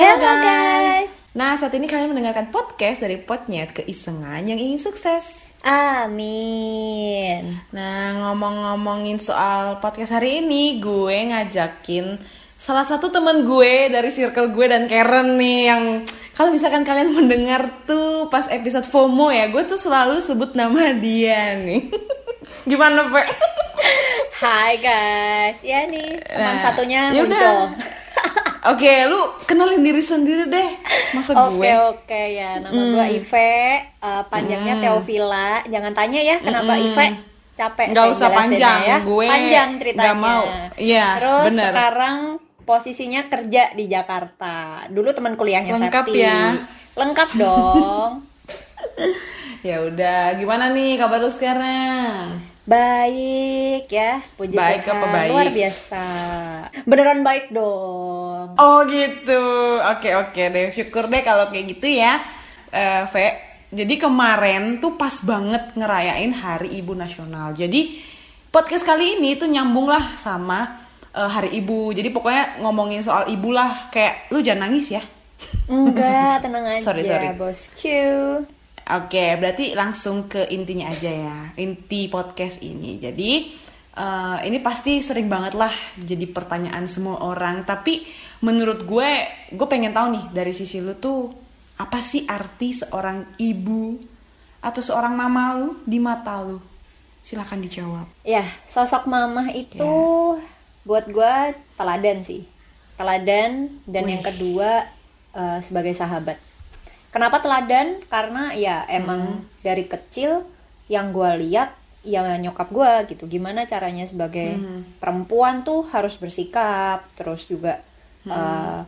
Hello guys. Nah, saat ini kalian mendengarkan podcast dari Potnyet Keisengan yang ingin sukses. Amin. Nah, ngomong-ngomongin soal podcast hari ini, gue ngajakin salah satu temen gue dari circle gue dan Karen nih yang kalau misalkan kalian mendengar tuh pas episode FOMO ya, gue tuh selalu sebut nama dia nih. Gimana, Pe? Hai guys. Ya nih, teman Nah, satunya yaudah. muncul. Oke, lu kenalin diri sendiri deh. Masa Oke gue? oke ya, nama gue Ive, uh, panjangnya Teovila. Jangan tanya ya kenapa Ive capek. Saya usah panjang, ya. gue panjang ceritanya. nggak mau. Iya, Terus bener. sekarang posisinya kerja di Jakarta. Dulu teman kuliahnya Lengkap Septi. ya. Lengkap dong. Ya udah, gimana nih kabar lu sekarang? Baik ya, puji Baik Tuhan. apa baik? Luar biasa. Beneran baik dong. Oh gitu, oke oke deh, syukur deh kalau kayak gitu ya, eh Ve. Jadi kemarin tuh pas banget ngerayain Hari Ibu Nasional. Jadi podcast kali ini tuh nyambung lah sama eh, Hari Ibu. Jadi pokoknya ngomongin soal ibu lah, kayak lu jangan nangis ya. Enggak, tenang aja Sorry, sorry. bosku. Oke, berarti langsung ke intinya aja ya, inti podcast ini. Jadi eh, ini pasti sering banget lah jadi pertanyaan semua orang. Tapi menurut gue, gue pengen tahu nih dari sisi lu tuh apa sih arti seorang ibu atau seorang mama lu di mata lu? Silahkan dijawab. Ya, sosok mamah itu Ya. buat gue teladan sih. Teladan dan Wih. yang kedua eh, sebagai sahabat. Kenapa teladan? Karena ya Hmm. emang dari kecil yang gue lihat ya nyokap gue gitu. Gimana caranya sebagai Hmm. perempuan tuh harus bersikap, terus juga Hmm. eh,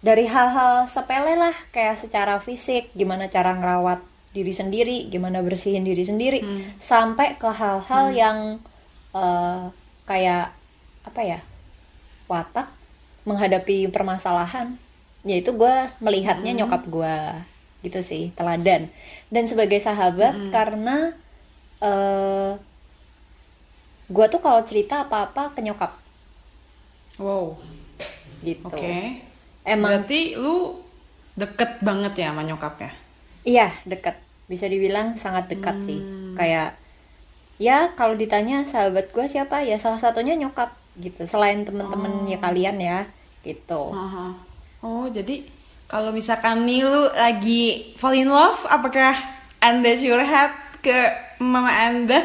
dari hal-hal sepele lah kayak secara fisik, gimana cara ngerawat diri sendiri, gimana bersihin diri sendiri, Hmm. sampai ke hal-hal yang eh, kayak apa ya watak menghadapi permasalahan yaitu gue melihatnya Hmm. nyokap gue gitu sih teladan dan sebagai sahabat Hmm. karena eh gue tuh kalau cerita apa-apa ke nyokap Wow, gitu oke. emang Berarti lu deket banget ya sama nyokap ya? Iya, dekat. Bisa dibilang sangat dekat sih. Hmm. Kayak ya kalau ditanya sahabat gue siapa ya salah satunya nyokap gitu. Selain temen-temen ya kalian ya gitu. Aha. Oh, jadi kalau misalkan nih lu lagi fall in love, apakah Anda curhat ke mama Anda?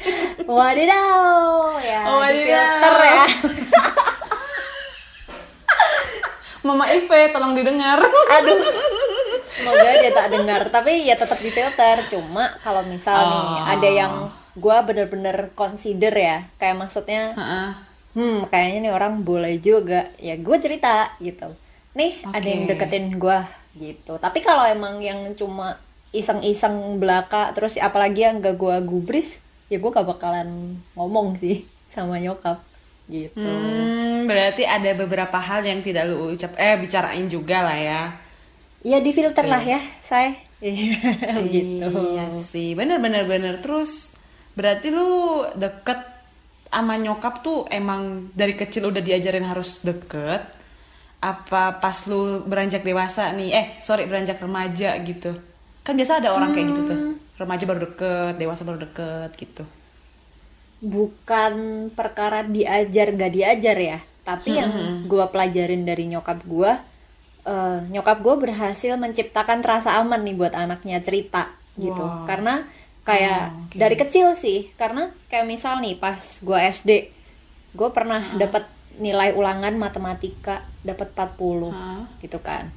Wadidaw ya Oh, di wadidaw. filter ya. Mama Ive, tolong didengar. Aduh. Semoga dia tak dengar. Tapi ya tetap di filter. Cuma kalau misal nih Oh. ada yang gue bener-bener consider ya. Kayak maksudnya Heeh. hmm kayaknya nih orang boleh juga ya gue cerita gitu nih ada Oke. yang deketin gue gitu tapi kalau emang yang cuma iseng-iseng belaka terus apalagi yang gak gue gubris ya gue gak bakalan ngomong sih sama nyokap gitu Hmm, berarti ada beberapa hal yang tidak lu ucap eh bicarain juga lah ya. ya di filter lah ya saya gitu Iya sih, bener bener bener. Terus berarti lu deket sama nyokap tuh emang dari kecil udah diajarin harus deket? Apa pas lu beranjak dewasa nih? Eh, sorry beranjak remaja gitu. Kan biasa ada orang kayak gitu tuh. Remaja baru deket, dewasa baru deket gitu. bukan perkara diajar gak diajar ya tapi yang gue pelajarin dari nyokap gue eh, nyokap gue berhasil menciptakan rasa aman nih buat anaknya cerita gitu Wow. karena kayak Oh, oke. dari kecil sih karena kayak misal nih pas gue SD gue pernah dapat nilai ulangan matematika dapat 40 Hah? gitu kan.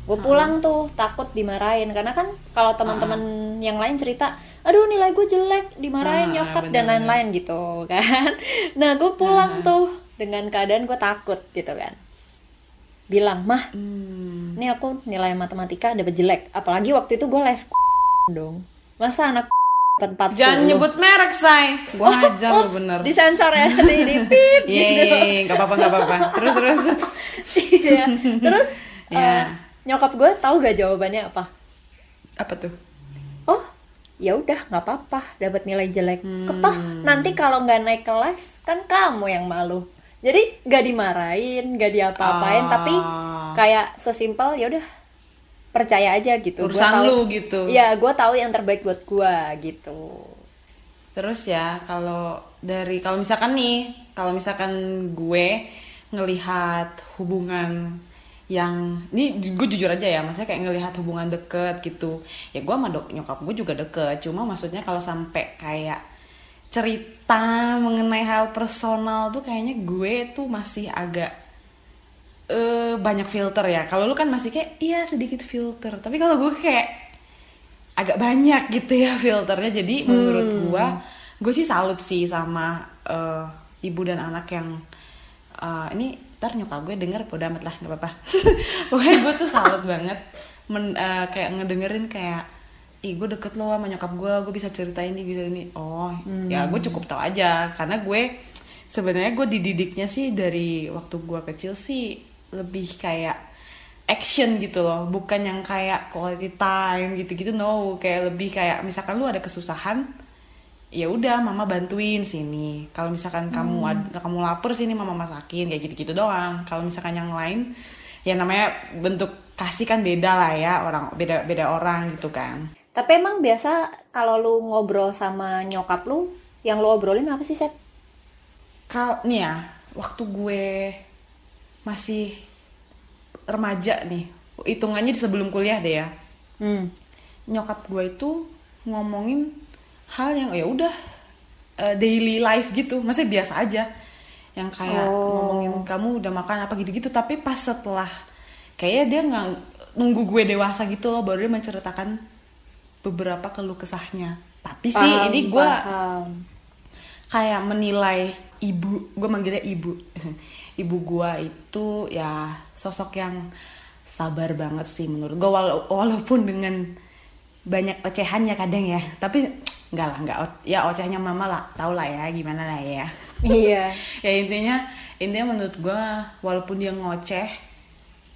Gue pulang tuh takut dimarahin. Karena kan kalau teman-teman yang lain cerita aduh nilai gue jelek dimarahin Ah, nyokap bener-bener. dan lain-lain gitu kan. Nah gue pulang tuh dengan keadaan gue takut gitu kan. Bilang mah Hmm. ini aku nilai matematika dapat jelek. Apalagi waktu itu gue les dong. Masa anak dapat 40 Jangan nyebut merek, say. Gua hajar lu Ups, bener. disensor ya di, di pip Iya, gitu iya, iya, nggak apa-apa, nggak apa-apa. Terus, terus. Iya. terus Ya. eh, nyokap gue tahu gak jawabannya apa Apa tuh? oh ya udah nggak apa-apa dapat nilai jelek Hmm. ketoh nanti kalau nggak naik kelas kan kamu yang malu jadi nggak dimarahin nggak diapa-apain tapi Ah. kayak sesimpel ya udah percaya aja gitu Gua Urusan tahu- lu gitu. Iya, gue tahu yang terbaik buat gue gitu. Terus ya kalau dari kalau misalkan nih, kalau misalkan gue ngelihat hubungan yang ini gue jujur aja ya, maksudnya kayak ngelihat hubungan deket gitu. Ya gue sama dok, nyokap gue juga deket, cuma maksudnya kalau sampai kayak cerita mengenai hal personal tuh kayaknya gue tuh masih agak eh banyak filter ya. Kalau lu kan masih kayak iya sedikit filter, tapi kalau gue kayak agak banyak gitu ya filternya. Jadi menurut gue, gue sih salut sih sama eh, ibu dan anak yang eh, ini ntar nyokap gue denger bodo amat lah nggak apa-apa. Pokoknya gue tuh salut banget men, eh, kayak ngedengerin kayak ih gue deket lo sama nyokap gue gue bisa ceritain ini bisa ini oh ya gue cukup tahu aja karena gue sebenarnya gue dididiknya sih dari waktu gue kecil sih lebih kayak action gitu loh. Bukan yang kayak quality time gitu-gitu no. Kayak lebih kayak misalkan lu ada kesusahan ya udah mama bantuin sini. Kalau misalkan kamu ad- kamu lapar sini mama masakin kayak gitu-gitu doang. Kalau misalkan yang lain ya namanya bentuk kasih kan beda lah ya orang beda beda orang gitu kan. Tapi emang biasa kalau lu ngobrol sama nyokap lu, yang lu obrolin apa sih, Sep? Kalau nih ya, waktu gue masih remaja nih, hitungannya di sebelum kuliah deh ya. Hmm. Nyokap gue itu ngomongin hal yang ya udah eh, daily life gitu, maksudnya biasa aja. Yang kayak Oh. ngomongin kamu udah makan apa gitu-gitu, tapi pas setelah kayaknya dia nggak nunggu gue dewasa gitu loh, baru dia menceritakan beberapa keluh kesahnya. Tapi sih Paham, ini gue. Kayak menilai ibu gue manggilnya ibu. Ibu gue itu ya sosok yang sabar banget sih menurut gue wala- walaupun dengan banyak ocehannya kadang ya. Tapi nggak lah nggak ya ocehnya mama lah tau lah ya gimana lah ya. Iya. ya intinya intinya menurut gue walaupun dia ngoceh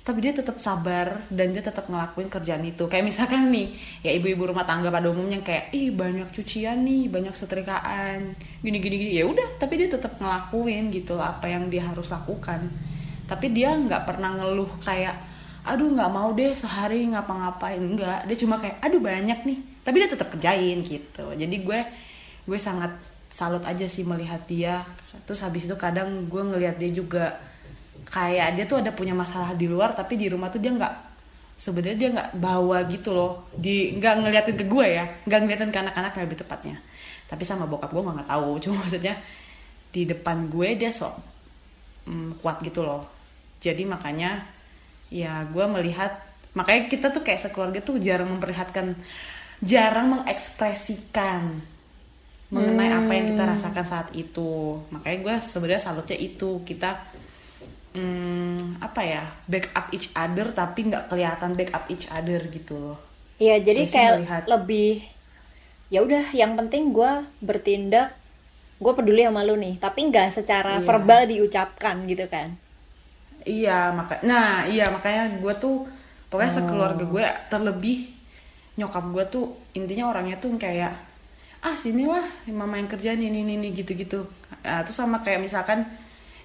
tapi dia tetap sabar dan dia tetap ngelakuin kerjaan itu. Kayak misalkan nih ya ibu-ibu rumah tangga pada umumnya kayak ih banyak cucian nih banyak setrikaan gini gini gini. Ya udah tapi dia tetap ngelakuin gitu apa yang dia harus lakukan. Tapi dia nggak pernah ngeluh kayak aduh nggak mau deh sehari ngapa-ngapain. Enggak dia cuma kayak aduh banyak nih. Tapi dia tetap kerjain gitu. Jadi gue gue sangat salut aja sih melihat dia. Terus habis itu kadang gue ngelihat dia juga kayak dia tuh ada punya masalah di luar tapi di rumah tuh dia nggak sebenarnya dia nggak bawa gitu loh. Di nggak ngeliatin ke gue ya nggak ngeliatin ke anak-anak lebih tepatnya. Tapi sama bokap gue nggak tahu cuma maksudnya di depan gue dia sok mm, kuat gitu loh. Jadi makanya ya gue melihat makanya kita tuh kayak sekeluarga tuh jarang memperlihatkan jarang mengekspresikan mengenai apa yang kita rasakan saat itu. Makanya gue sebenarnya salutnya itu kita hmm, apa ya backup each other tapi nggak kelihatan backup each other gitu loh Iya, jadi Gue sih kayak melihat- lebih ya udah yang penting gue bertindak gue peduli sama lu nih tapi nggak secara Iya. verbal diucapkan gitu kan Iya, maka nah iya makanya gue tuh pokoknya Oh. sekeluarga gue terlebih nyokap gue tuh intinya orangnya tuh kayak ah sinilah mama yang kerja nih ini ini gitu-gitu. Nah, terus sama kayak misalkan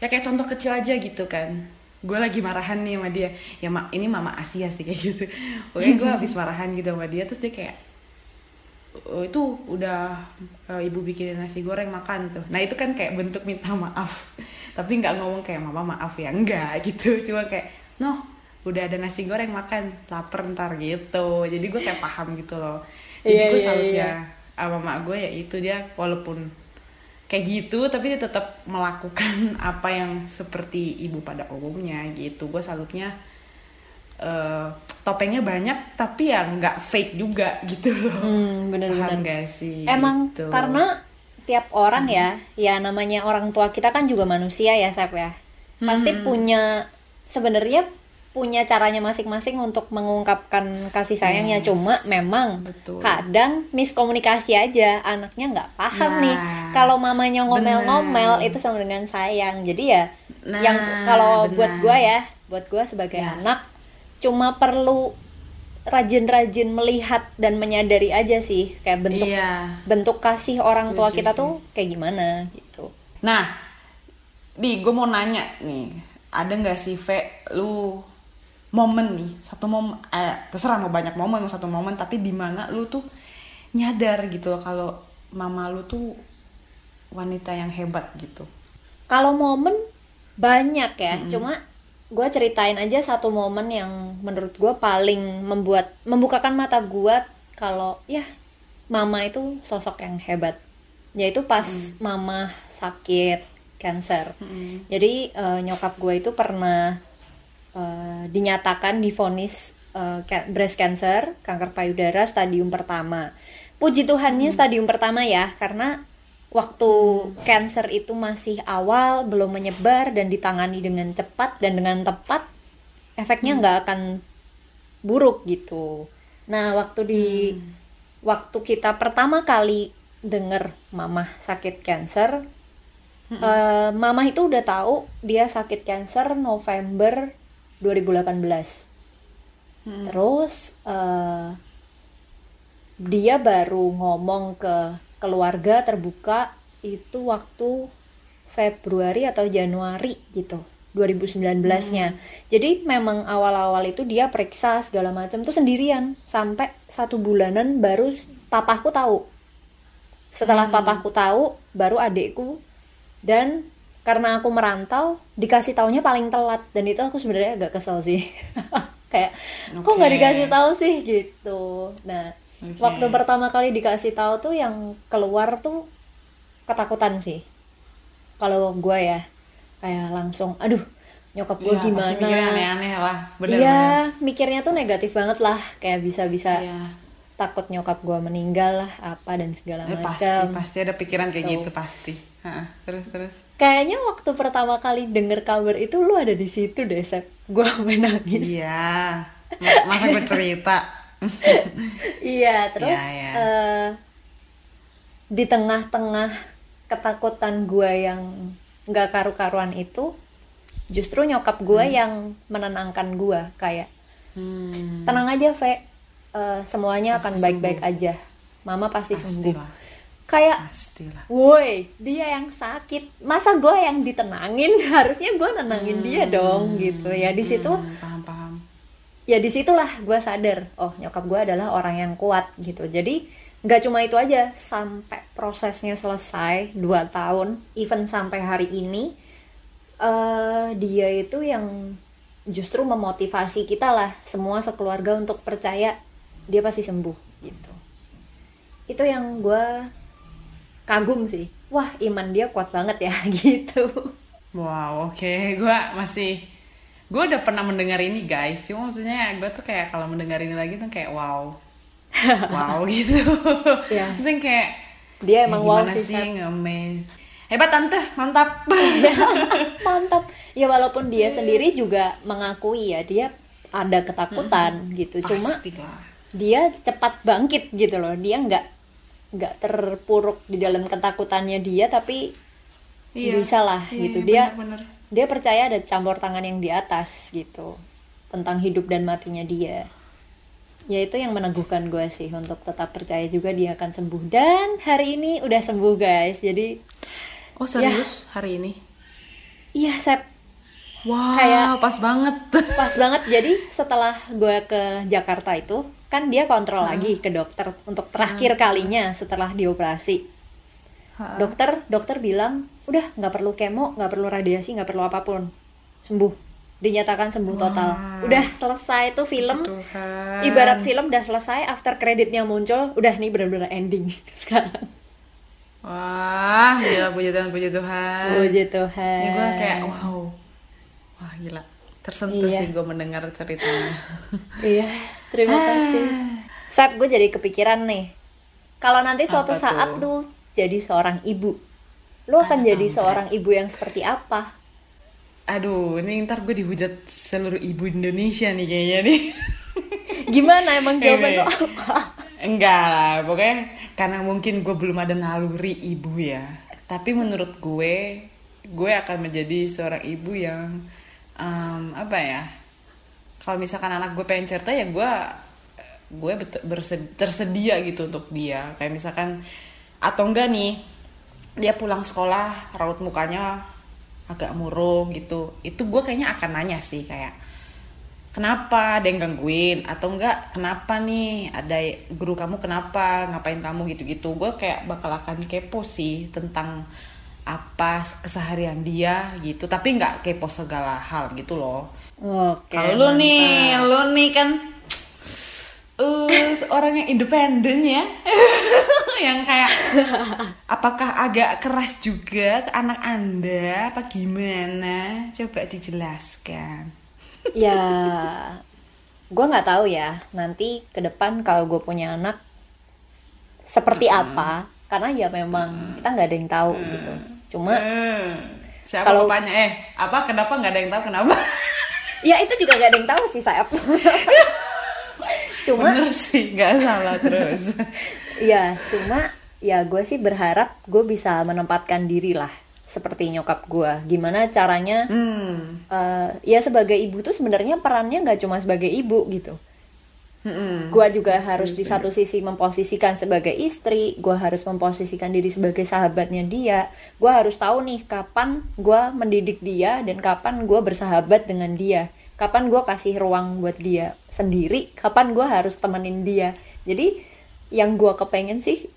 ya kayak contoh kecil aja gitu kan. Gue lagi marahan nih sama dia. Ya mak ini mama Asia sih kayak gitu. Pokoknya gue habis marahan gitu sama dia terus dia kayak "Oh, itu udah eh, ibu bikinin nasi goreng makan tuh. Nah itu kan kayak bentuk minta maaf. Tapi nggak ngomong kayak mama maaf ya enggak gitu. Cuma kayak noh udah ada nasi goreng makan lapar ntar gitu. Jadi gue kayak paham gitu loh. Jadi Iya, gue iya, salutnya iya. sama mak gue ya itu dia walaupun kayak gitu tapi dia tetap melakukan apa yang seperti ibu pada umumnya gitu. Gue salutnya eh, topengnya banyak tapi ya nggak fake juga gitu loh. hmm, Paham bener-bener gak sih? emang Gitu. karena tiap orang ya ya namanya orang tua kita kan juga manusia ya Sep ya pasti punya sebenarnya punya caranya masing-masing untuk mengungkapkan kasih sayangnya Yes. cuma memang Betul. kadang miskomunikasi aja anaknya nggak paham Nah, nih kalau mamanya ngomel-ngomel itu sama dengan sayang jadi ya Nah, yang kalau buat gua ya buat gua sebagai Ya. anak cuma perlu rajin-rajin melihat dan menyadari aja sih kayak bentuk Iya. bentuk kasih orang tua Setuju kita sih. tuh kayak gimana gitu. Nah, di gue mau nanya nih, ada nggak sih Ve, lu momen nih satu momen eh, terserah mau banyak momen mau satu momen tapi di mana lu tuh nyadar gitu loh kalau mama lu tuh wanita yang hebat gitu kalau momen banyak ya mm -hmm. cuma gue ceritain aja satu momen yang menurut gue paling membuat membukakan mata gue kalau ya mama itu sosok yang hebat yaitu pas mm. mama sakit cancer mm. jadi uh, nyokap gue itu pernah uh, dinyatakan difonis uh, breast cancer kanker payudara stadium pertama puji Tuhannya mm. stadium pertama ya karena waktu cancer itu masih awal belum menyebar dan ditangani dengan cepat dan dengan tepat efeknya hmm. nggak hmm. akan buruk gitu nah waktu di hmm. waktu kita pertama kali dengar mama sakit cancer hmm. uh, mama itu udah tahu dia sakit cancer November 2018 hmm. terus uh, dia baru ngomong ke keluarga terbuka itu waktu Februari atau Januari gitu 2019-nya. Hmm. Jadi memang awal-awal itu dia periksa segala macam tuh sendirian sampai satu bulanan baru papaku tahu. Setelah hmm. papaku tahu, baru adikku dan karena aku merantau dikasih taunya paling telat dan itu aku sebenarnya agak kesel sih. Kayak okay. kok nggak dikasih tahu sih gitu. Nah, Okay. Waktu pertama kali dikasih tahu tuh yang keluar tuh ketakutan sih. Kalau gue ya kayak langsung, aduh nyokap gue ya, gimana? aneh-aneh lah. Iya, mikirnya tuh negatif banget lah, kayak bisa-bisa ya. Takut nyokap gue meninggal lah, apa dan segala eh, macam. Pasti, pasti ada pikiran kayak gitu pasti. Ha, terus terus. Kayaknya waktu pertama kali denger kabar itu lu ada di situ deh, Sep. Gue menangis. Iya. Masa gue cerita iya terus yeah, yeah. Uh, di tengah-tengah ketakutan gue yang nggak karu-karuan itu justru nyokap gue hmm. yang menenangkan gue kayak hmm. tenang aja Ve uh, semuanya pasti akan baik-baik aja. Mama pasti Pastilah. sembuh kayak woi dia yang sakit. Masa gue yang ditenangin? Harusnya gue nenangin hmm. dia dong gitu. Ya di situ hmm, paham, paham. ya di situlah gue sadar oh nyokap gue adalah orang yang kuat gitu. Jadi nggak cuma itu aja sampai prosesnya selesai dua tahun even sampai hari ini uh, dia itu yang justru memotivasi kita lah semua sekeluarga untuk percaya dia pasti sembuh gitu. Itu yang gue kagum sih. Wah iman dia kuat banget ya gitu. Wow oke. Okay. gue masih gue udah pernah mendengar ini guys. Cuma maksudnya gue tuh kayak kalau mendengar ini lagi tuh kayak wow. Wow gitu. Ya. maksudnya kayak dia emang ya, wow sih, sih? Ngemes hebat tante. Mantap. Mantap. Ya walaupun dia sendiri juga mengakui ya dia ada ketakutan hmm, gitu. Cuma dia cepat bangkit gitu loh. Dia nggak nggak terpuruk di dalam ketakutannya dia tapi iya, bisa lah iya, gitu. dia bener, bener dia percaya ada campur tangan yang di atas gitu tentang hidup dan matinya dia. Ya itu yang meneguhkan gue sih untuk tetap percaya juga dia akan sembuh. Dan hari ini udah sembuh guys. Jadi oh serius? Ya, hari ini? Iya sep wow kayak pas banget. Pas banget. Jadi setelah gue ke Jakarta itu kan dia kontrol hmm. lagi ke dokter untuk terakhir hmm. kalinya setelah dioperasi. Dokter dokter bilang udah nggak perlu kemo nggak perlu radiasi nggak perlu apa pun. Sembuh. Dinyatakan sembuh total. Wow. udah selesai tuh film. Tuhan. ibarat film udah selesai after kreditnya muncul udah nih bener-bener ending sekarang. Wah gila puji Tuhan puji Tuhan. Puji Tuhan. Ini gue kayak wow wah gila. Tersentuh iya. sih gue mendengar ceritanya. Iya terima kasih. Saat gue jadi kepikiran nih. Kalau nanti suatu Apa saat tuh? tuh jadi seorang ibu lo akan jadi seorang ibu yang seperti apa? Aduh ini ntar gue dihujat seluruh ibu Indonesia nih kayaknya nih. Gimana emang jawaban lo apa? Enggak lah pokoknya karena mungkin gue belum ada naluri ibu ya. Tapi menurut gue gue akan menjadi seorang ibu yang um, apa ya? Kalau misalkan anak gue pengen cerita ya gue gue tersedia gitu untuk dia. Kayak misalkan atau enggak nih dia pulang sekolah raut mukanya agak murung gitu. Itu gue kayaknya akan nanya sih kayak kenapa ada yang gangguin? Atau enggak kenapa nih? Ada guru kamu kenapa? Ngapain kamu? Gitu-gitu. Gue kayak bakal akan kepo sih tentang apa keseharian dia gitu. Tapi nggak kepo segala hal gitu loh. Oke. kalau lu nih lu nih kan uh orang yang independen ya. Yang kayak apakah agak keras juga ke anak anda? Apa gimana? Coba dijelaskan. Ya gue nggak tahu ya. Nanti ke depan kalau gue punya anak seperti apa karena ya memang kita nggak ada yang tahu gitu. Cuma Eh, siapa Kalau- bapaknya eh apa? Kenapa nggak ada yang tahu? Kenapa? Ya itu juga nggak ada yang tahu sih sayap cuma bener sih nggak salah terus. Ya cuma ya gue sih berharap gue bisa menempatkan diri lah seperti nyokap gue. Gimana caranya hmm. eh, ya sebagai ibu tuh sebenarnya perannya nggak cuma sebagai ibu gitu Mm-mm. gue juga harus di satu sisi memposisikan sebagai istri gue harus memposisikan diri sebagai sahabatnya dia. Gue harus tahu nih kapan gue mendidik dia dan kapan gue bersahabat dengan dia. Kapan gue kasih ruang buat dia sendiri kapan gue harus temenin dia. Jadi yang gue kepengen sih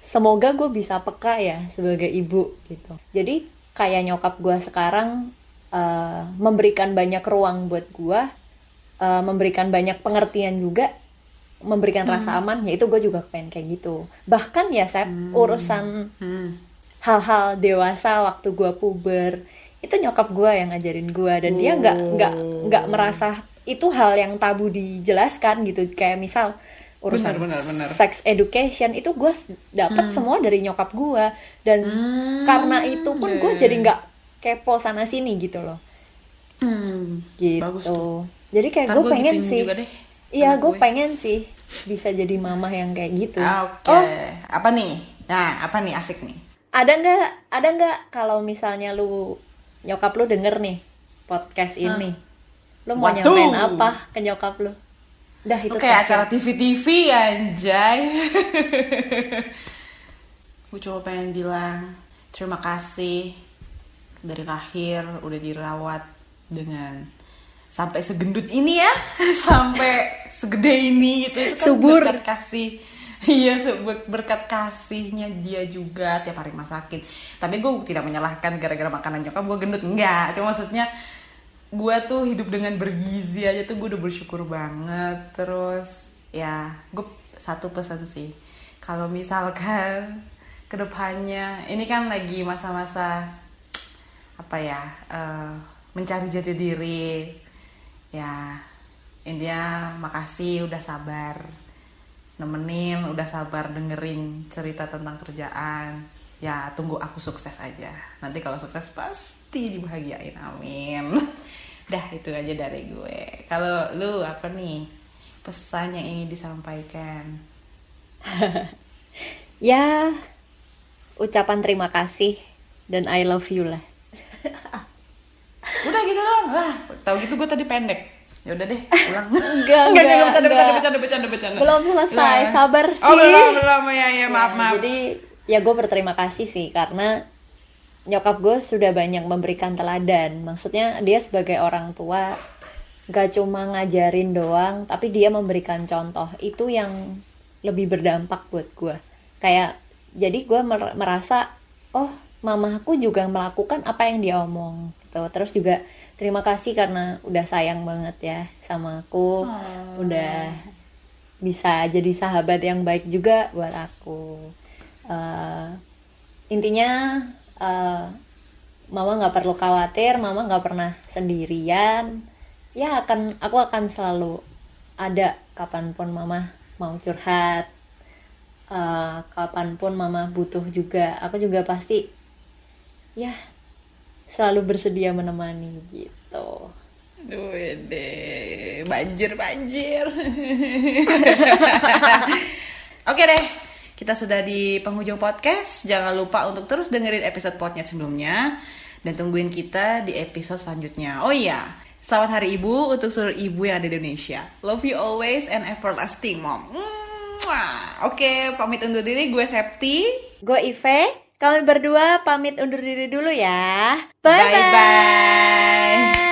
semoga gue bisa peka ya sebagai ibu gitu. Jadi kayak nyokap gue sekarang eh, memberikan banyak ruang buat gue eh, memberikan banyak pengertian juga memberikan rasa aman ya itu gue juga pengen kayak gitu. Bahkan ya saya urusan Hmm. hal-hal dewasa waktu gue puber itu nyokap gue yang ngajarin gue dan dia nggak nggak nggak merasa itu hal yang tabu dijelaskan gitu. Kayak misal urusan Benar, benar, benar. sex education itu gue dapat semua dari nyokap gue dan Hmm, karena itu pun gue iya, jadi iya. nggak kepo sana sini gitu loh. Hmm, gitu. Bagus tuh. Jadi kayak gue pengen sih iya gue pengen sih bisa jadi mamah yang kayak gitu Oke. oh Apa nih? Nah, apa nih asik nih? ada nggak ada nggak kalau misalnya lu nyokap lu denger nih podcast ini lu mau Waduh. nyampein apa ke nyokap lu dah itu kayak acara TV-TV anjay. Gue cuma pengen bilang terima kasih dari lahir udah dirawat dengan sampai segendut ini ya, sampai segede ini gitu itu kan Subur. berkat kasih. Iya, berkat kasihnya dia juga tiap hari masakin. Tapi gue tidak menyalahkan gara-gara makanan nyokap gue gendut enggak. Cuma maksudnya gue tuh hidup dengan bergizi aja tuh gue udah bersyukur banget terus ya gue satu pesan sih kalau misalkan ke depannya ini kan lagi masa-masa apa ya eh, mencari jati diri ya intinya makasih udah sabar nemenin udah sabar dengerin cerita tentang kerjaan. Ya tunggu aku sukses aja. Nanti kalau sukses pasti dibahagiain amin. Dah itu aja dari gue. Kalau lu apa nih pesan yang ingin disampaikan? Ya ucapan terima kasih dan I love you lah udah gitu dong lah tahu gitu gue tadi pendek ya udah deh pulang Enggak, enggak, enggak, bercanda, bercanda, bercanda, bercanda, bercanda. belum selesai Lah. sabar Oh, sih belum, belum, ya, ya, maaf, Ya, maaf. Jadi ya gue berterima kasih sih karena nyokap gue sudah banyak memberikan teladan. Maksudnya dia sebagai orang tua gak cuma ngajarin doang, tapi dia memberikan contoh. Itu yang lebih berdampak buat gue. Kayak jadi gue mer- merasa oh mamaku juga melakukan apa yang dia omong. Gitu. Terus juga terima kasih karena udah sayang banget ya sama aku. Oh. Udah bisa jadi sahabat yang baik juga buat aku. Eh, intinya eh, mama nggak perlu khawatir, mama nggak pernah sendirian. Ya akan aku akan selalu ada kapan pun mama mau curhat, Eh, kapan pun mama butuh juga, aku juga pasti ya selalu bersedia menemani gitu. Duh, deh, banjir, banjir. Oke deh, kita sudah di penghujung podcast. Jangan lupa untuk terus dengerin episode podcast sebelumnya dan tungguin kita di episode selanjutnya. Oh iya, selamat Hari Ibu untuk seluruh ibu yang ada di Indonesia. Love you always and everlasting, mom. Oke, pamit undur diri. Gue Septi. Gue Ive, kami berdua pamit undur diri dulu ya. Bye bye. Bye-bye.